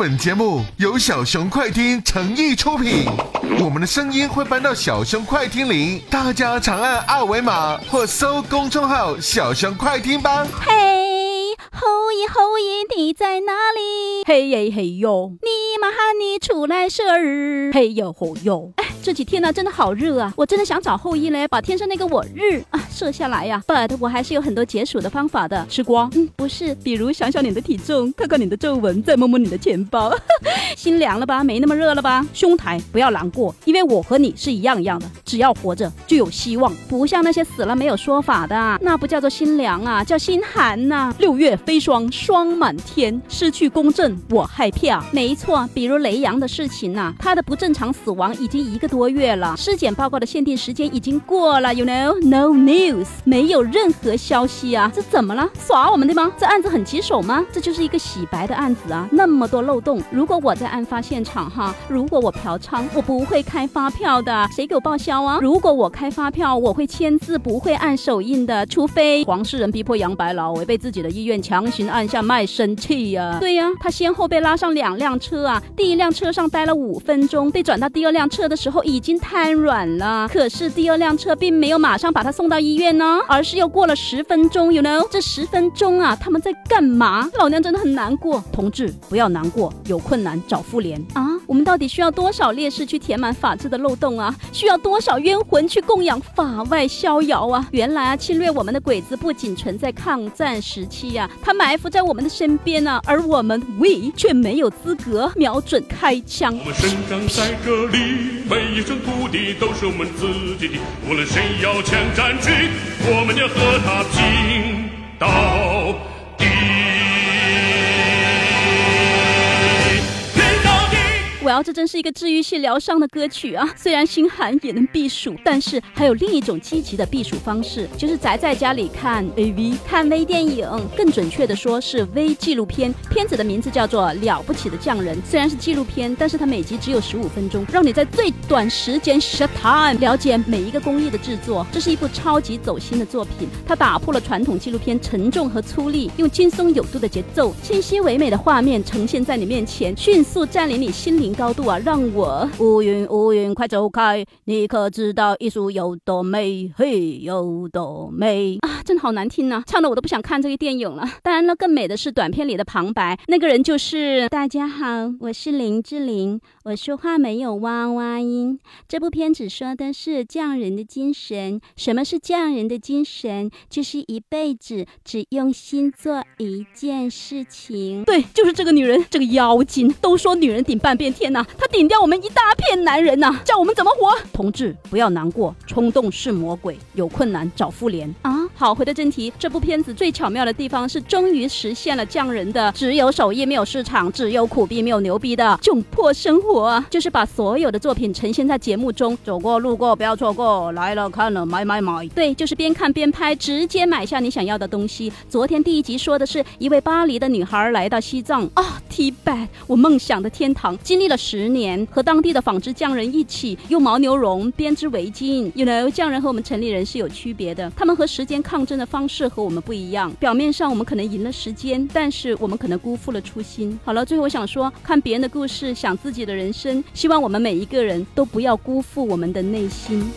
本节目由小熊快听诚意出品，我们的声音会搬到小熊快听里，大家长按二维码或搜公众号“小熊快听”吧。嘿，后羿后羿你在哪里？嘿耶嘿哟，你妈喊你出来射日。嘿哟吼哟。哎，这几天呢真的好热啊，我真的想找后羿嘞，把天上那个我日 啊射下来呀。But 我还是有很多解暑的方法的。吃瓜？嗯，不是，比如想想你的体重，看看你的皱纹，再摸摸你的钱包，心凉了吧？没那么热了吧？兄台不要难过，因为我和你是一样一样的，只要活着就有希望，不像那些死了没有说法的，那不叫做心凉啊，叫心寒呐。六月飞霜霜满天，失去公正我害怕。没错，比如雷阳的事情呐，他的不正常死亡已经一个多月了，尸检报告的限定时间已经过了，you know，no news，没有任何消息啊，这怎么了？耍我们的吗？这案子很棘手吗？这就是一个洗白的案子啊，那么多漏洞。如如果我在案发现场哈，如果我嫖娼，我不会开发票的，谁给我报销啊？如果我开发票，我会签字，不会按手印的，除非黄世仁逼迫杨白劳违背自己的意愿强行按下卖身契呀。对呀，他先后被拉上两辆车啊，第一辆车上待了五分钟，被转到第二辆车的时候已经瘫软了。可是第二辆车并没有马上把他送到医院呢，而是又过了十分钟，you know，这十分钟啊，他们在干嘛？老娘真的很难过，同志不要难过，有困难找妇联啊。我们到底需要多少烈士去填满法治的漏洞啊？需要多少冤魂去供养法外逍遥啊？原来啊，侵略我们的鬼子不仅存在抗战时期呀，他埋伏在我们的身边呢，而我们 we 却没有资格瞄准开枪。我们生长在这里，每一寸土地都是我们自己的，无论谁要抢占据，我们要和他拼到这真是一个治愈系疗伤的歌曲啊！虽然心寒也能避暑，但是还有另一种积极的避暑方式，就是宅在家里看 AV、看微电影，更准确的说是微纪录片。片子的名字叫做《了不起的匠人》，虽然是纪录片，但是它每集只有十五分钟，让你在最短时间 shut time 了解每一个工艺的制作。这是一部超级走心的作品，它打破了传统纪录片沉重和粗粝，用轻松有度的节奏、清晰唯美的画面呈现在你面前，迅速占领你心灵高度啊！让我乌云乌云快走开！你可知道艺术有多美？嘿，有多美啊！真的好难听呐、唱的我都不想看这个电影了。当然了，更美的是短片里的旁白，那个人就是大家好，我是林志玲，我说话没有哇哇音。这部片子说的是匠人的精神。什么是匠人的精神？就是一辈子只用心做一件事情。对，就是这个女人，这个妖精。都说女人顶半边天呐、她顶掉我们一大片男人呐、叫我们怎么活？同志不要难过，冲动是魔鬼，有困难找妇联。啊，好，回到正题，这部片子最巧妙的地方是，终于实现了匠人的只有手艺没有市场，只有苦逼没有牛逼的窘迫生活！就是把所有的作品呈现在节目中，走过路过不要错过，来了看了买买买。对，就是边看边拍，直接买下你想要的东西。昨天第一集说的是一位巴黎的女孩来到西藏啊，Tibet，我梦想的天堂，经历了十年，和当地的纺织匠人一起用牦牛绒编织围巾。You know，匠人和我们城里人是有区别的，他们和时间抗争的方式和我们不一样。表面上我们可能赢了时间，但是我们可能辜负了初心。好了，最后我想说，看别人的故事，想自己的人生，希望我们每一个人都不要辜负我们的内心。